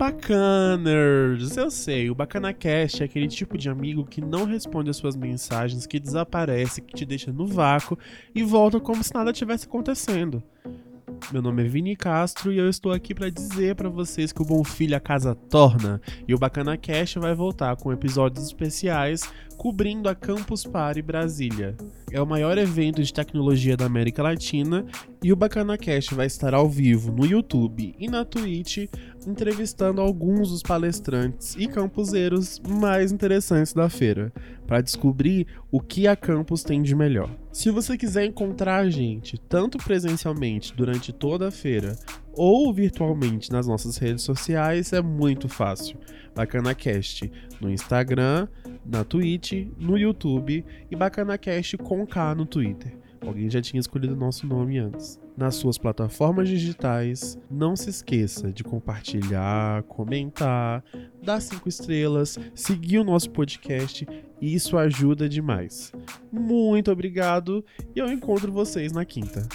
bacaners! Eu sei, o BacanaCast é aquele tipo de amigo que não responde as suas mensagens, que desaparece, que te deixa no vácuo e volta como se nada tivesse acontecendo. Meu nome é Vini Castro e eu estou aqui para dizer para vocês que o Bom Filho a casa torna e o Bacana Cash vai voltar com episódios especiais cobrindo a Campus Party Brasília. É o maior evento de tecnologia da América Latina e o Bacana Cash vai estar ao vivo no YouTube e na Twitch entrevistando alguns dos palestrantes e campuseiros mais interessantes da feira, para descobrir o que a campus tem de melhor. Se você quiser encontrar a gente, tanto presencialmente durante toda a feira, ou virtualmente nas nossas redes sociais, é muito fácil. BacanaCast no Instagram, na Twitch, no YouTube e BacanaCast com K no Twitter. Alguém já tinha escolhido o nosso nome antes. Nas suas plataformas digitais, não se esqueça de compartilhar, comentar, dar cinco estrelas, seguir o nosso podcast, isso ajuda demais. Muito obrigado e eu encontro vocês na quinta.